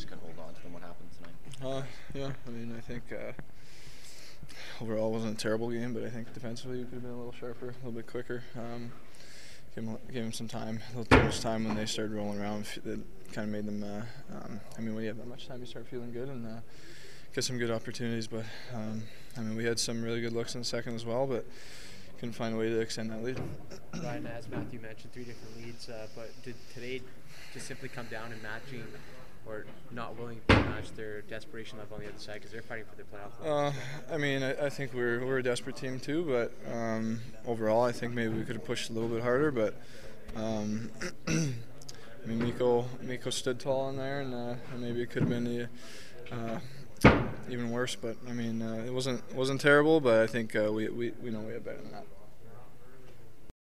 just couldn't hold on to them. What happened tonight? Uh, yeah, I mean, I think uh, overall it wasn't a terrible game, but I think defensively we could have been a little sharper, a little bit quicker. Um, give them, give them some time, a little too much time when they started rolling around. That kind of made them. Uh, um, I mean, when you have that much time, you start feeling good and uh, get some good opportunities. But um, I mean, we had some really good looks in the second as well, but couldn't find a way to extend that lead. Ryan, as Matthew mentioned, three different leads, uh, but did today just simply come down and matching or not willing to match their desperation level on the other side because they're fighting for their playoff? Uh, I mean, I, I, think we're we're a desperate team too, but um, overall, I think maybe we could have pushed a little bit harder. But um, I mean, Mikko Mikko stood tall in there, and, uh, maybe it could have been uh, even worse. But I mean, uh, it wasn't wasn't terrible. But I think uh, we, we we know we have better than that.